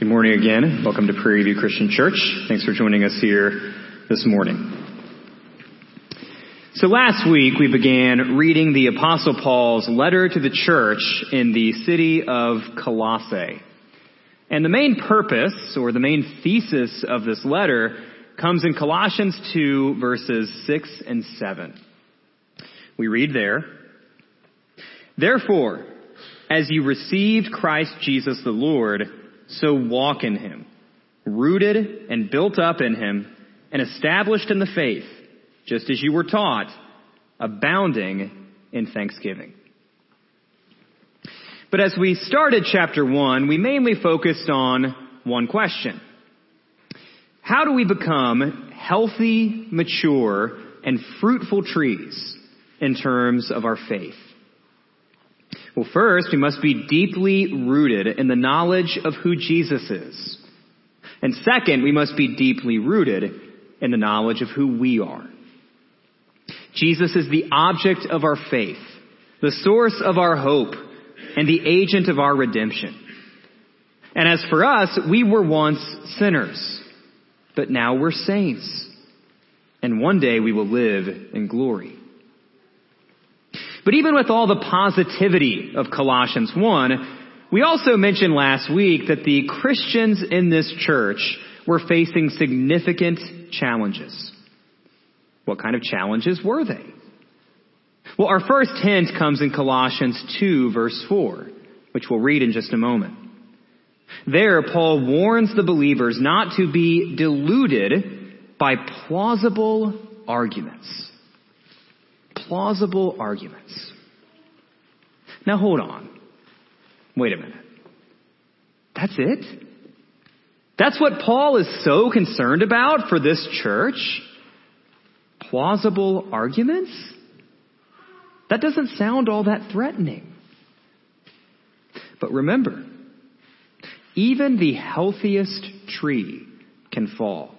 Good morning again. Welcome to Prairie View Christian Church. Thanks for joining us here this morning. So last week we began reading the Apostle Paul's letter to the church in the city of Colossae. And the main purpose, or the main thesis of this letter, comes in Colossians 2 verses 6 and 7. We read there, Therefore, as you received Christ Jesus the Lord, so walk in him, rooted and built up in him, and established in the faith, just as you were taught, abounding in thanksgiving. But as we started chapter one, we mainly focused on one question. How do we become healthy, mature, and fruitful trees in terms of our faith? Well, first, we must be deeply rooted in the knowledge of who Jesus is. And second, we must be deeply rooted in the knowledge of who we are. Jesus is the object of our faith, the source of our hope, and the agent of our redemption. And as for us, we were once sinners, but now we're saints. And one day we will live in glory. But even with all the positivity of Colossians 1, we also mentioned last week that the Christians in this church were facing significant challenges. What kind of challenges were they? Well, our first hint comes in Colossians 2 verse 4, which we'll read in just a moment. There, Paul warns the believers not to be deluded by plausible arguments plausible arguments. Now hold on. Wait a minute. That's it? That's what Paul is so concerned about for this church? Plausible arguments? That doesn't sound all that threatening. But remember, even the healthiest tree can fall.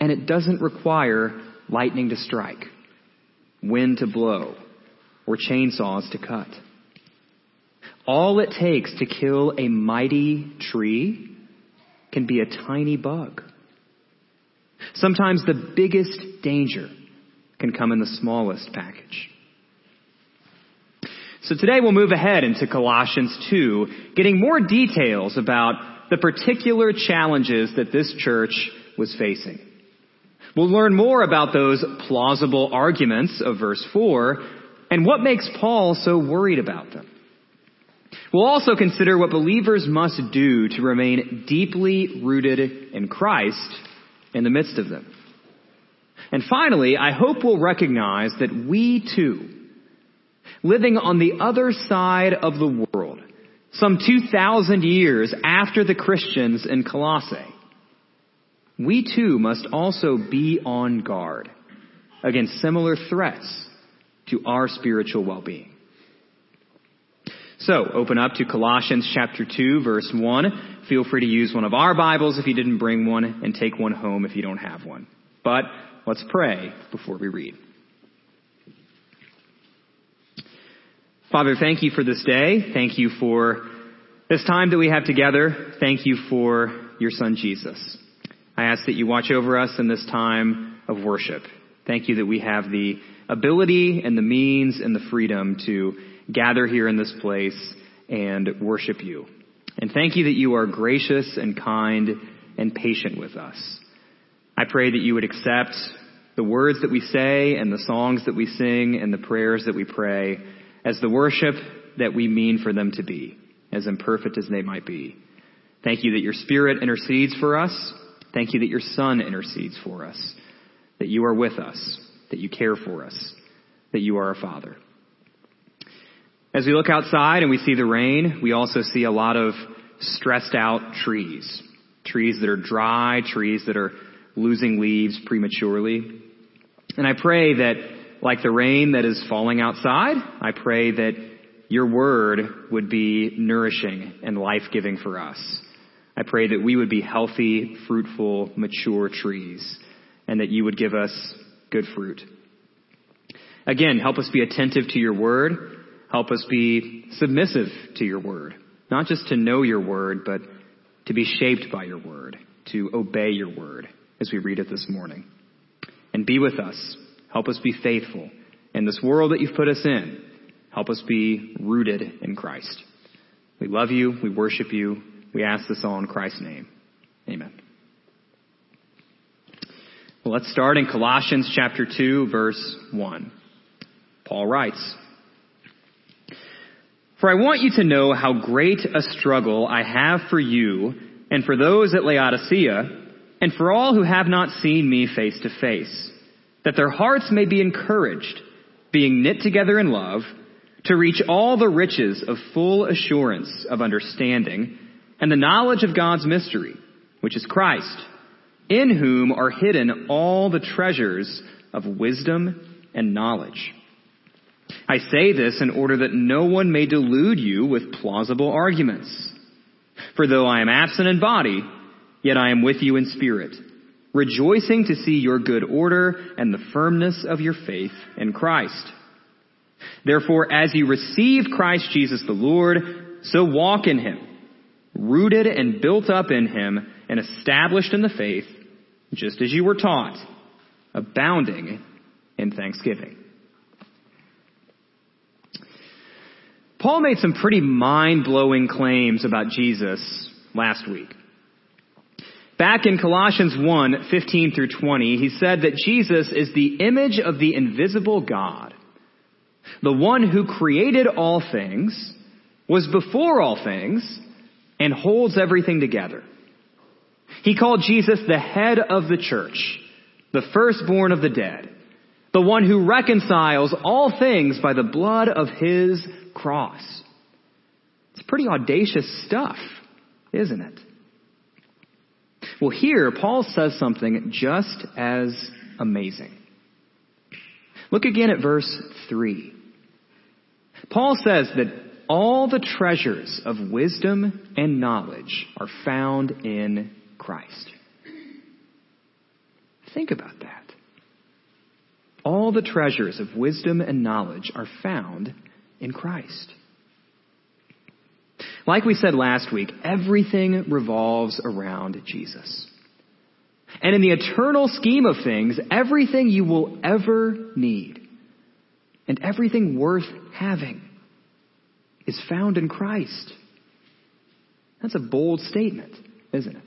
And it doesn't require lightning to strike wind to blow, or chainsaws to cut. All it takes to kill a mighty tree can be a tiny bug. Sometimes the biggest danger can come in the smallest package. So today we'll move ahead into Colossians 2, getting more details about the particular challenges that this church was facing. We'll learn more about those plausible arguments of verse 4 and what makes Paul so worried about them. We'll also consider what believers must do to remain deeply rooted in Christ in the midst of them. And finally, I hope we'll recognize that we too, living on the other side of the world, some 2,000 years after the Christians in Colossae, we too must also be on guard against similar threats to our spiritual well-being. So, open up to Colossians chapter 2 verse 1. Feel free to use one of our Bibles if you didn't bring one and take one home if you don't have one. But let's pray before we read. Father, thank you for this day. Thank you for this time that we have together. Thank you for your son Jesus. I ask that you watch over us in this time of worship. Thank you that we have the ability and the means and the freedom to gather here in this place and worship you. And thank you that you are gracious and kind and patient with us. I pray that you would accept the words that we say and the songs that we sing and the prayers that we pray as the worship that we mean for them to be, as imperfect as they might be. Thank you that your Spirit intercedes for us Thank you that your Son intercedes for us, that you are with us, that you care for us, that you are our Father. As we look outside and we see the rain, we also see a lot of stressed out trees. Trees that are dry, trees that are losing leaves prematurely. And I pray that, like the rain that is falling outside, I pray that your word would be nourishing and life-giving for us. I pray that we would be healthy, fruitful, mature trees, and that you would give us good fruit. Again, help us be attentive to your word. Help us be submissive to your word. Not just to know your word, but to be shaped by your word, to obey your word as we read it this morning. And be with us. Help us be faithful in this world that you've put us in. Help us be rooted in Christ. We love you. We worship you. We ask this all in Christ's name. Amen. Well, let's start in Colossians chapter 2, verse 1. Paul writes, For I want you to know how great a struggle I have for you and for those at Laodicea and for all who have not seen me face to face, that their hearts may be encouraged, being knit together in love, to reach all the riches of full assurance of understanding and the knowledge of God's mystery, which is Christ, in whom are hidden all the treasures of wisdom and knowledge. I say this in order that no one may delude you with plausible arguments. For though I am absent in body, yet I am with you in spirit, rejoicing to see your good order and the firmness of your faith in Christ. Therefore, as you receive Christ Jesus the Lord, so walk in him, rooted and built up in him and established in the faith, just as you were taught, abounding in thanksgiving. Paul made some pretty mind-blowing claims about Jesus last week. Back in Colossians 1, 15 through 20, he said that Jesus is the image of the invisible God. The one who created all things, was before all things, and holds everything together. He called Jesus the head of the church, the firstborn of the dead, the one who reconciles all things by the blood of his cross. It's pretty audacious stuff, isn't it? Well, here, Paul says something just as amazing. Look again at verse 3. Paul says that all the treasures of wisdom and knowledge are found in Christ. Think about that. All the treasures of wisdom and knowledge are found in Christ. Like we said last week, everything revolves around Jesus. And in the eternal scheme of things, everything you will ever need and everything worth having is found in Christ. That's a bold statement, isn't it?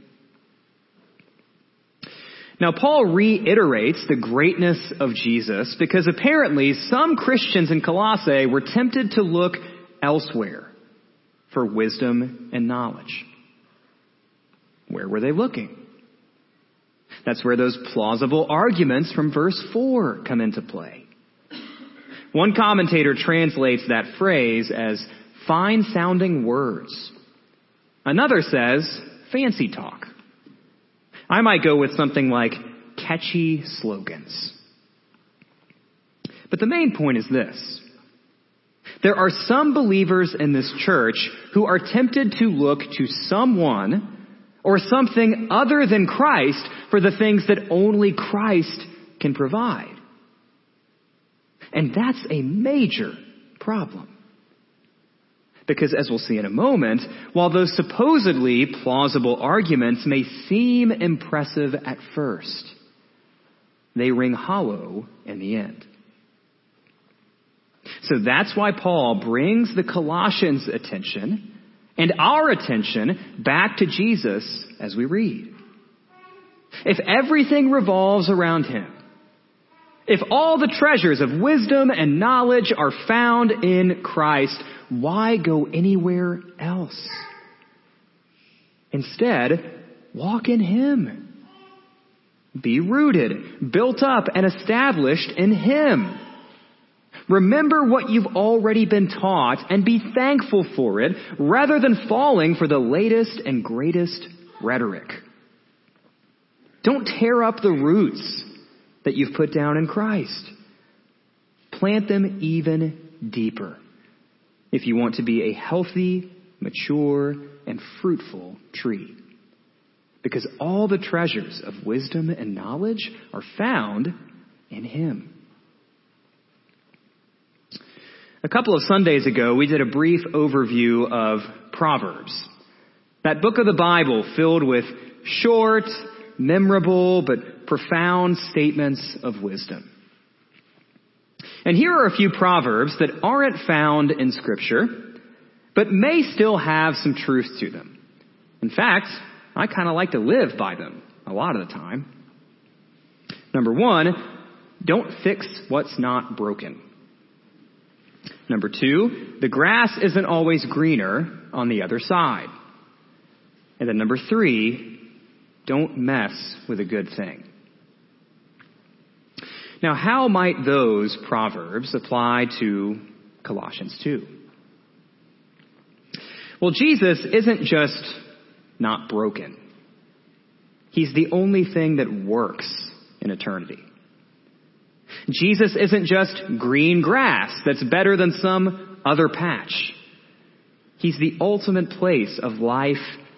Now, Paul reiterates the greatness of Jesus because apparently some Christians in Colossae were tempted to look elsewhere for wisdom and knowledge. Where were they looking? That's where those plausible arguments from verse 4 come into play. One commentator translates that phrase as fine sounding words. Another says fancy talk. I might go with something like catchy slogans. But the main point is this. There are some believers in this church who are tempted to look to someone or something other than Christ for the things that only Christ can provide. And that's a major problem. Because as we'll see in a moment, while those supposedly plausible arguments may seem impressive at first, they ring hollow in the end. So that's why Paul brings the Colossians' attention and our attention back to Jesus as we read. If everything revolves around him, if all the treasures of wisdom and knowledge are found in Christ, why go anywhere else? Instead, walk in Him. Be rooted, built up, and established in Him. Remember what you've already been taught and be thankful for it rather than falling for the latest and greatest rhetoric. Don't tear up the roots that you've put down in Christ. Plant them even deeper if you want to be a healthy, mature, and fruitful tree. Because all the treasures of wisdom and knowledge are found in Him. A couple of Sundays ago, we did a brief overview of Proverbs. That book of the Bible filled with short, memorable, but profound statements of wisdom. And here are a few proverbs that aren't found in scripture, but may still have some truth to them. In fact, I kind of like to live by them a lot of the time. Number one, don't fix what's not broken. Number two, the grass isn't always greener on the other side. And then number three, don't mess with a good thing. Now, how might those proverbs apply to Colossians 2? Well, Jesus isn't just not broken. He's the only thing that works in eternity. Jesus isn't just green grass that's better than some other patch. He's the ultimate place of life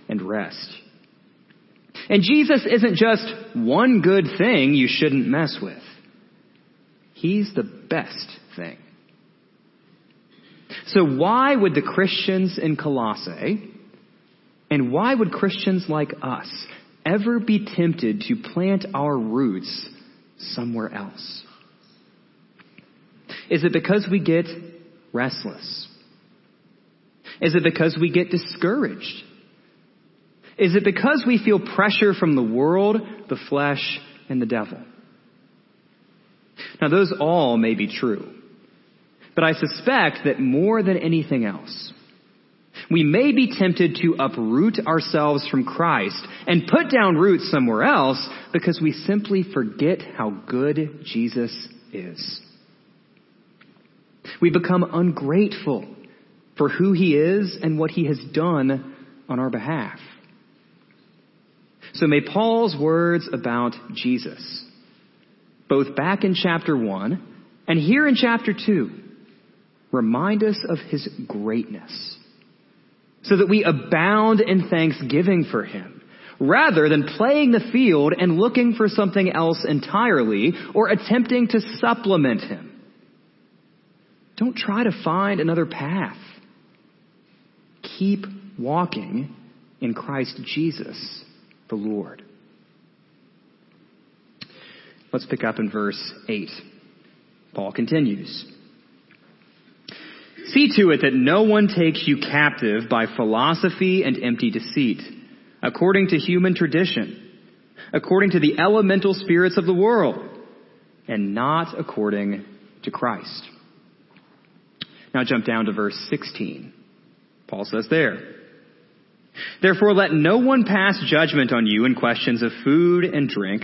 and rest. And Jesus isn't just one good thing you shouldn't mess with. He's the best thing. So why would the Christians in Colossae, and why would Christians like us ever be tempted to plant our roots somewhere else? Is it because we get restless? Is it because we get discouraged? Is it because we feel pressure from the world, the flesh, and the devil? Now, those all may be true. But I suspect that more than anything else, we may be tempted to uproot ourselves from Christ and put down roots somewhere else because we simply forget how good Jesus is. We become ungrateful for who he is and what he has done on our behalf. So may Paul's words about Jesus, both back in chapter 1 and here in chapter 2, remind us of his greatness so that we abound in thanksgiving for him rather than playing the field and looking for something else entirely or attempting to supplement him. Don't try to find another path. Keep walking in Christ Jesus the Lord. Let's pick up in verse 8. Paul continues. See to it that no one takes you captive by philosophy and empty deceit, according to human tradition, according to the elemental spirits of the world, and not according to Christ. Now jump down to verse 16. Paul says there, Therefore let no one pass judgment on you in questions of food and drink,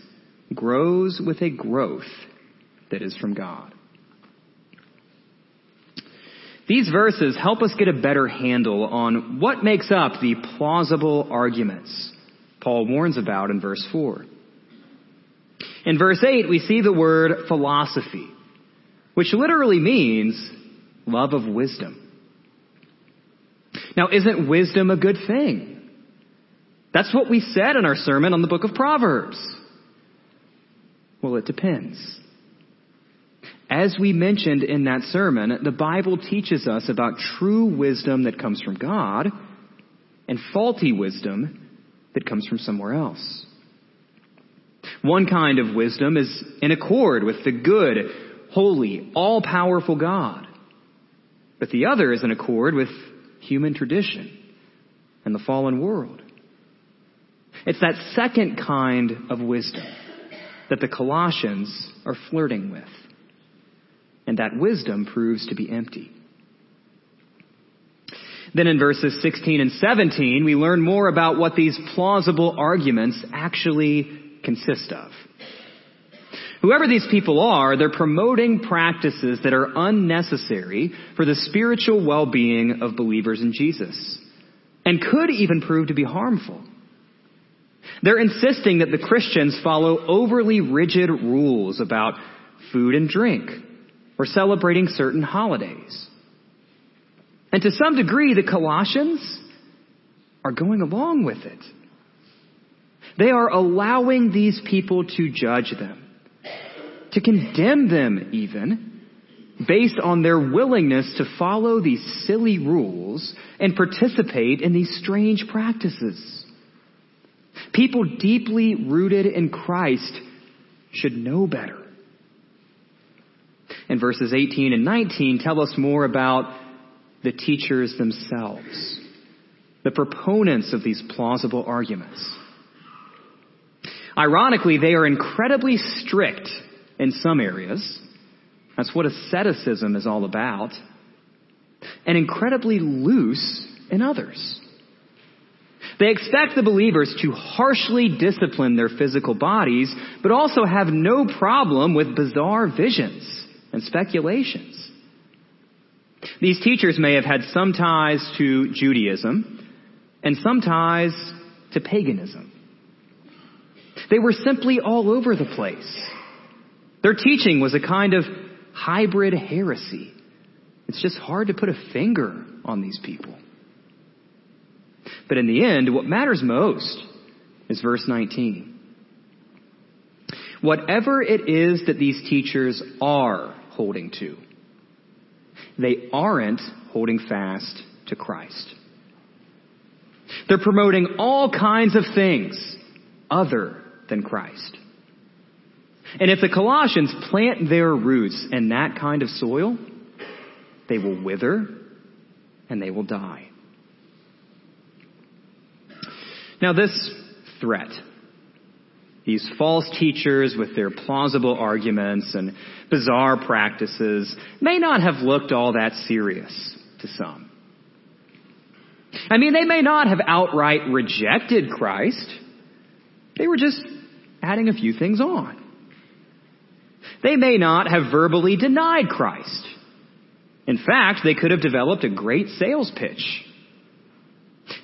grows with a growth that is from God. These verses help us get a better handle on what makes up the plausible arguments Paul warns about in verse 4. In verse 8, we see the word philosophy, which literally means love of wisdom. Now, isn't wisdom a good thing? That's what we said in our sermon on the book of Proverbs. Well, it depends. As we mentioned in that sermon, the Bible teaches us about true wisdom that comes from God and faulty wisdom that comes from somewhere else. One kind of wisdom is in accord with the good, holy, all-powerful God. But the other is in accord with human tradition and the fallen world. It's that second kind of wisdom that the Colossians are flirting with. And that wisdom proves to be empty. Then in verses 16 and 17, we learn more about what these plausible arguments actually consist of. Whoever these people are, they're promoting practices that are unnecessary for the spiritual well-being of believers in Jesus. and could even prove to be harmful. They're insisting that the Christians follow overly rigid rules about food and drink or celebrating certain holidays. And to some degree, the Colossians are going along with it. They are allowing these people to judge them, to condemn them even, based on their willingness to follow these silly rules and participate in these strange practices. People deeply rooted in Christ should know better. And verses 18 and 19 tell us more about the teachers themselves, the proponents of these plausible arguments. Ironically, they are incredibly strict in some areas. That's what asceticism is all about. And incredibly loose in others. They expect the believers to harshly discipline their physical bodies, but also have no problem with bizarre visions and speculations. These teachers may have had some ties to Judaism and some ties to paganism. They were simply all over the place. Their teaching was a kind of hybrid heresy. It's just hard to put a finger on these people. But in the end, what matters most is verse 19. Whatever it is that these teachers are holding to, they aren't holding fast to Christ. They're promoting all kinds of things other than Christ. And if the Colossians plant their roots in that kind of soil, they will wither and they will die. Now this threat, these false teachers with their plausible arguments and bizarre practices may not have looked all that serious to some. I mean, they may not have outright rejected Christ. They were just adding a few things on. They may not have verbally denied Christ. In fact, they could have developed a great sales pitch.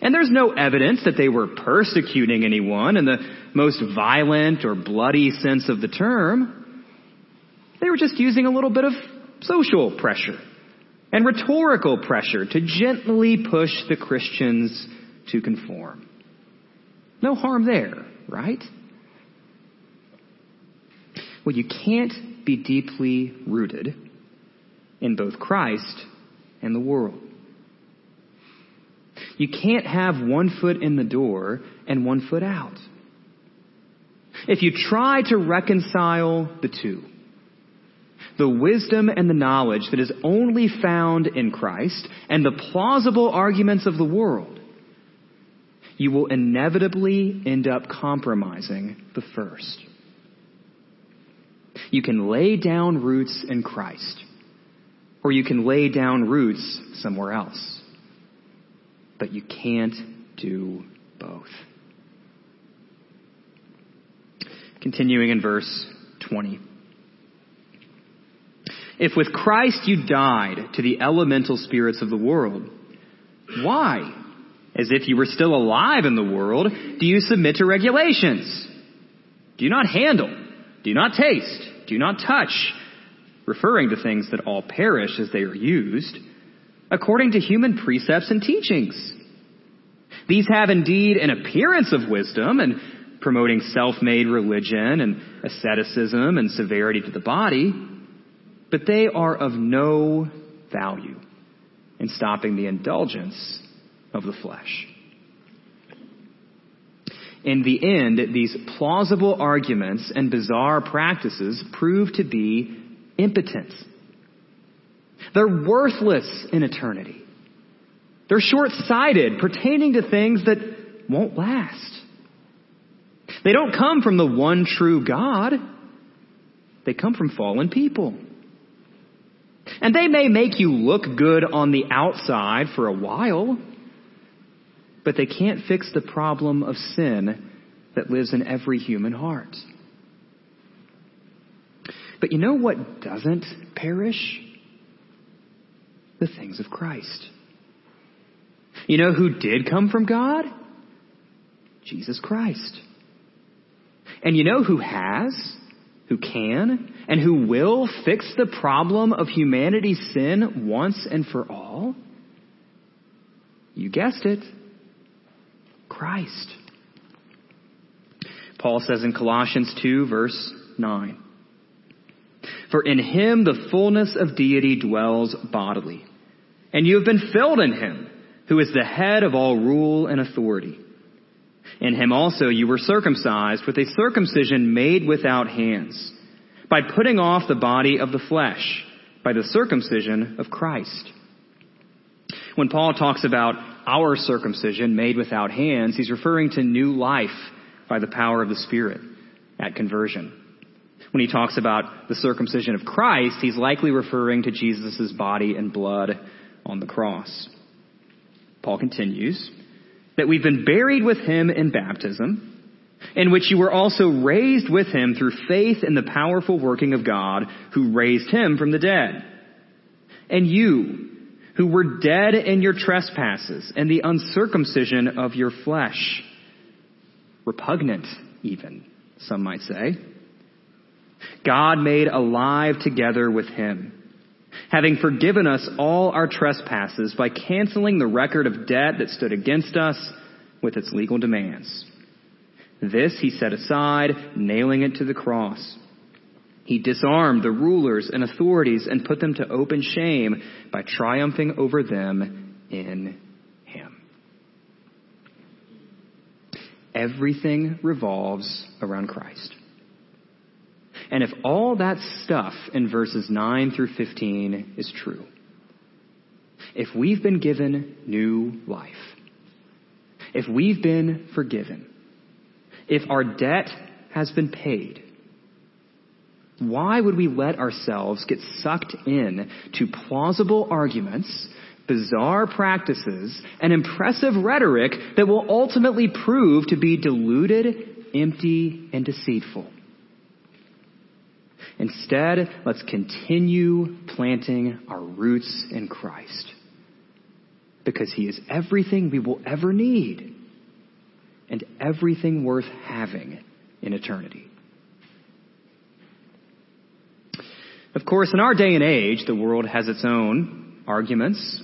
And there's no evidence that they were persecuting anyone in the most violent or bloody sense of the term. They were just using a little bit of social pressure and rhetorical pressure to gently push the Christians to conform. No harm there, right? Well, you can't be deeply rooted in both Christ and the world. You can't have one foot in the door and one foot out. If you try to reconcile the two, the wisdom and the knowledge that is only found in Christ and the plausible arguments of the world, you will inevitably end up compromising the first. You can lay down roots in Christ, or you can lay down roots somewhere else. But you can't do both. Continuing in verse 20. If with Christ you died to the elemental spirits of the world, why, as if you were still alive in the world, do you submit to regulations? Do you not handle, do not taste, do not touch, referring to things that all perish as they are used, according to human precepts and teachings. These have indeed an appearance of wisdom and promoting self-made religion and asceticism and severity to the body, but they are of no value in stopping the indulgence of the flesh. In the end, these plausible arguments and bizarre practices prove to be impotent. They're worthless in eternity. They're short-sighted, pertaining to things that won't last. They don't come from the one true God. They come from fallen people. And they may make you look good on the outside for a while, but they can't fix the problem of sin that lives in every human heart. But you know what doesn't perish? The things of Christ. You know who did come from God? Jesus Christ. And you know who has, who can, and who will fix the problem of humanity's sin once and for all? You guessed it. Christ. Paul says in Colossians 2 verse 9, For in him the fullness of deity dwells bodily, and you have been filled in him, who is the head of all rule and authority. In him also you were circumcised with a circumcision made without hands, by putting off the body of the flesh, by the circumcision of Christ. When Paul talks about our circumcision made without hands, he's referring to new life by the power of the Spirit at conversion. When he talks about the circumcision of Christ, he's likely referring to Jesus' body and blood on the cross. Paul continues that we've been buried with him in baptism, in which you were also raised with him through faith in the powerful working of God who raised him from the dead. And you, who were dead in your trespasses and the uncircumcision of your flesh, repugnant even, some might say, God made alive together with him having forgiven us all our trespasses by canceling the record of debt that stood against us with its legal demands. This he set aside, nailing it to the cross. He disarmed the rulers and authorities and put them to open shame by triumphing over them in him. Everything revolves around Christ. And if all that stuff in verses 9 through 15 is true, if we've been given new life, if we've been forgiven, if our debt has been paid, why would we let ourselves get sucked in to plausible arguments, bizarre practices, and impressive rhetoric that will ultimately prove to be deluded, empty, and deceitful? Instead, let's continue planting our roots in Christ. Because He is everything we will ever need and everything worth having in eternity. Of course, in our day and age, the world has its own arguments,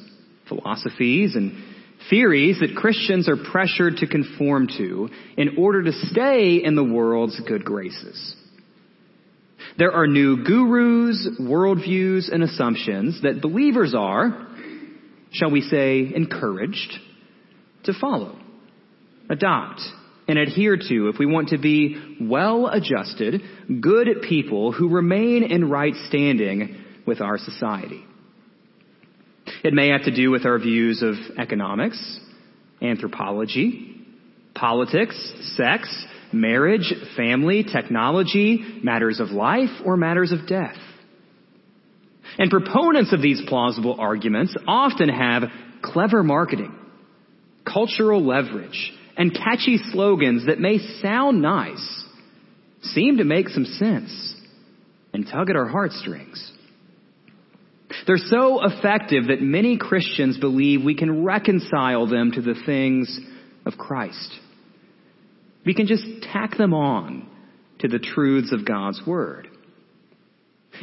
philosophies, and theories that Christians are pressured to conform to in order to stay in the world's good graces. There are new gurus, worldviews, and assumptions that believers are, shall we say, encouraged to follow, adopt, and adhere to if we want to be well adjusted, good people who remain in right standing with our society. It may have to do with our views of economics, anthropology, politics, sex, marriage, family, technology, matters of life, or matters of death. And proponents of these plausible arguments often have clever marketing, cultural leverage, and catchy slogans that may sound nice, seem to make some sense, and tug at our heartstrings. They're so effective that many Christians believe we can reconcile them to the things of Christ. We can just tack them on to the truths of God's Word.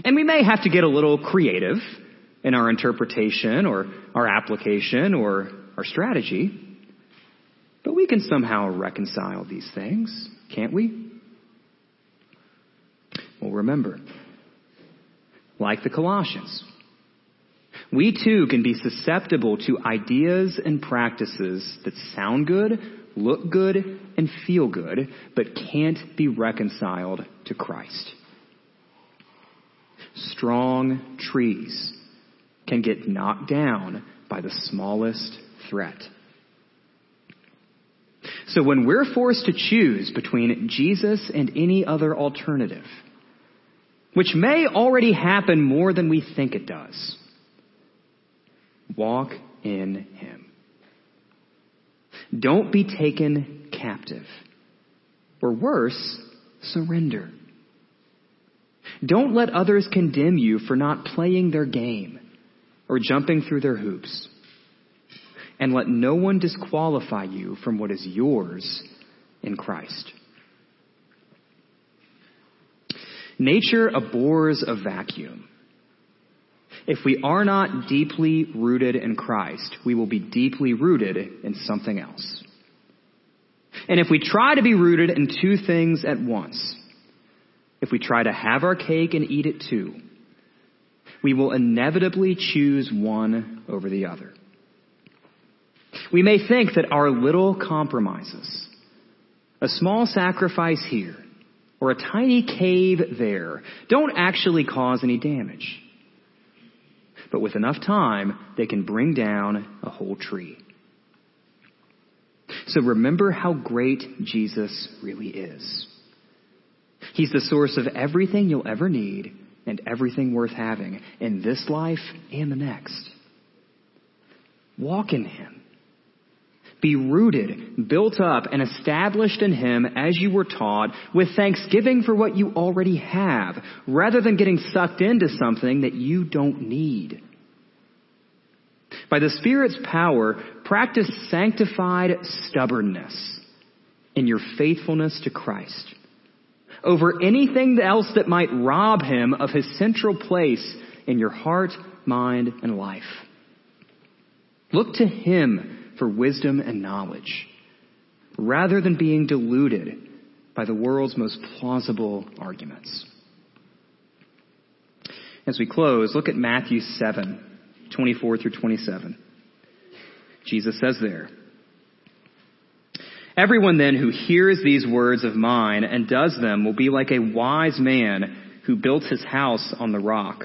And we may have to get a little creative in our interpretation or our application or our strategy, but we can somehow reconcile these things, can't we? Well, remember, like the Colossians, we too can be susceptible to ideas and practices that sound good look good and feel good, but can't be reconciled to Christ. Strong trees can get knocked down by the smallest threat. So when we're forced to choose between Jesus and any other alternative, which may already happen more than we think it does, walk in Him. Don't be taken captive. Or worse, surrender. Don't let others condemn you for not playing their game or jumping through their hoops. and let no one disqualify you from what is yours in Christ. Nature abhors a vacuum. If we are not deeply rooted in Christ, we will be deeply rooted in something else. And if we try to be rooted in two things at once, if we try to have our cake and eat it too, we will inevitably choose one over the other. We may think that our little compromises, a small sacrifice here, or a tiny cave there, don't actually cause any damage. But with enough time, they can bring down a whole tree. So remember how great Jesus really is. He's the source of everything you'll ever need and everything worth having in this life and the next. Walk in Him. Be rooted, built up, and established in Him as you were taught with thanksgiving for what you already have, rather than getting sucked into something that you don't need. By the Spirit's power, practice sanctified stubbornness in your faithfulness to Christ over anything else that might rob him of his central place in your heart, mind, and life. Look to him for wisdom and knowledge, rather than being deluded by the world's most plausible arguments. As we close, look at Matthew 7, 24 through 27. Jesus says there, Everyone then who hears these words of mine and does them will be like a wise man who built his house on the rock.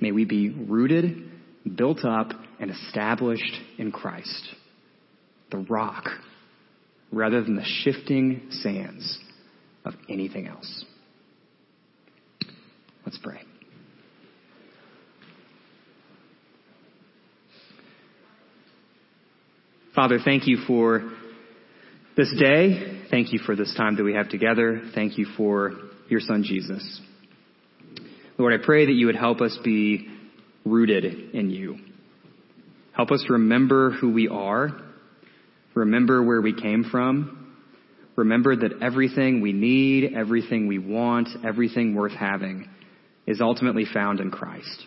May we be rooted, built up, and established in Christ, the rock, rather than the shifting sands of anything else. Let's pray. Father, thank you for this day. Thank you for this time that we have together. Thank you for your son, Jesus. Lord, I pray that you would help us be rooted in you. Help us remember who we are. Remember where we came from. Remember that everything we need, everything we want, everything worth having is ultimately found in Christ.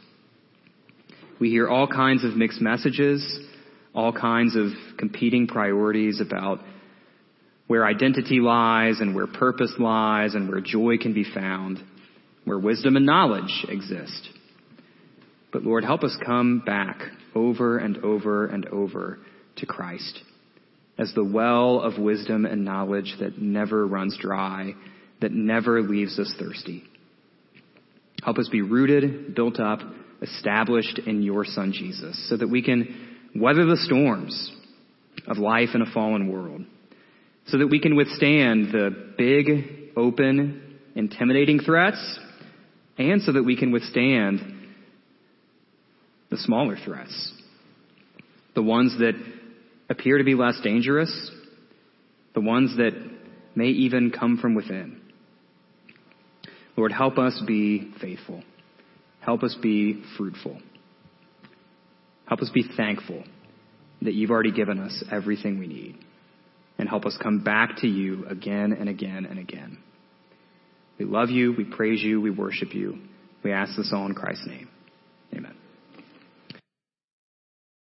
We hear all kinds of mixed messages all kinds of competing priorities about where identity lies and where purpose lies and where joy can be found, where wisdom and knowledge exist. But Lord, help us come back over and over and over to Christ as the well of wisdom and knowledge that never runs dry, that never leaves us thirsty. Help us be rooted, built up, established in your Son Jesus so that we can weather the storms of life in a fallen world so that we can withstand the big, open, intimidating threats and so that we can withstand the smaller threats. The ones that appear to be less dangerous, the ones that may even come from within. Lord, help us be faithful. Help us be fruitful. Help us be thankful that you've already given us everything we need. And help us come back to you again and again and again. We love you. We praise you. We worship you. We ask this all in Christ's name. Amen.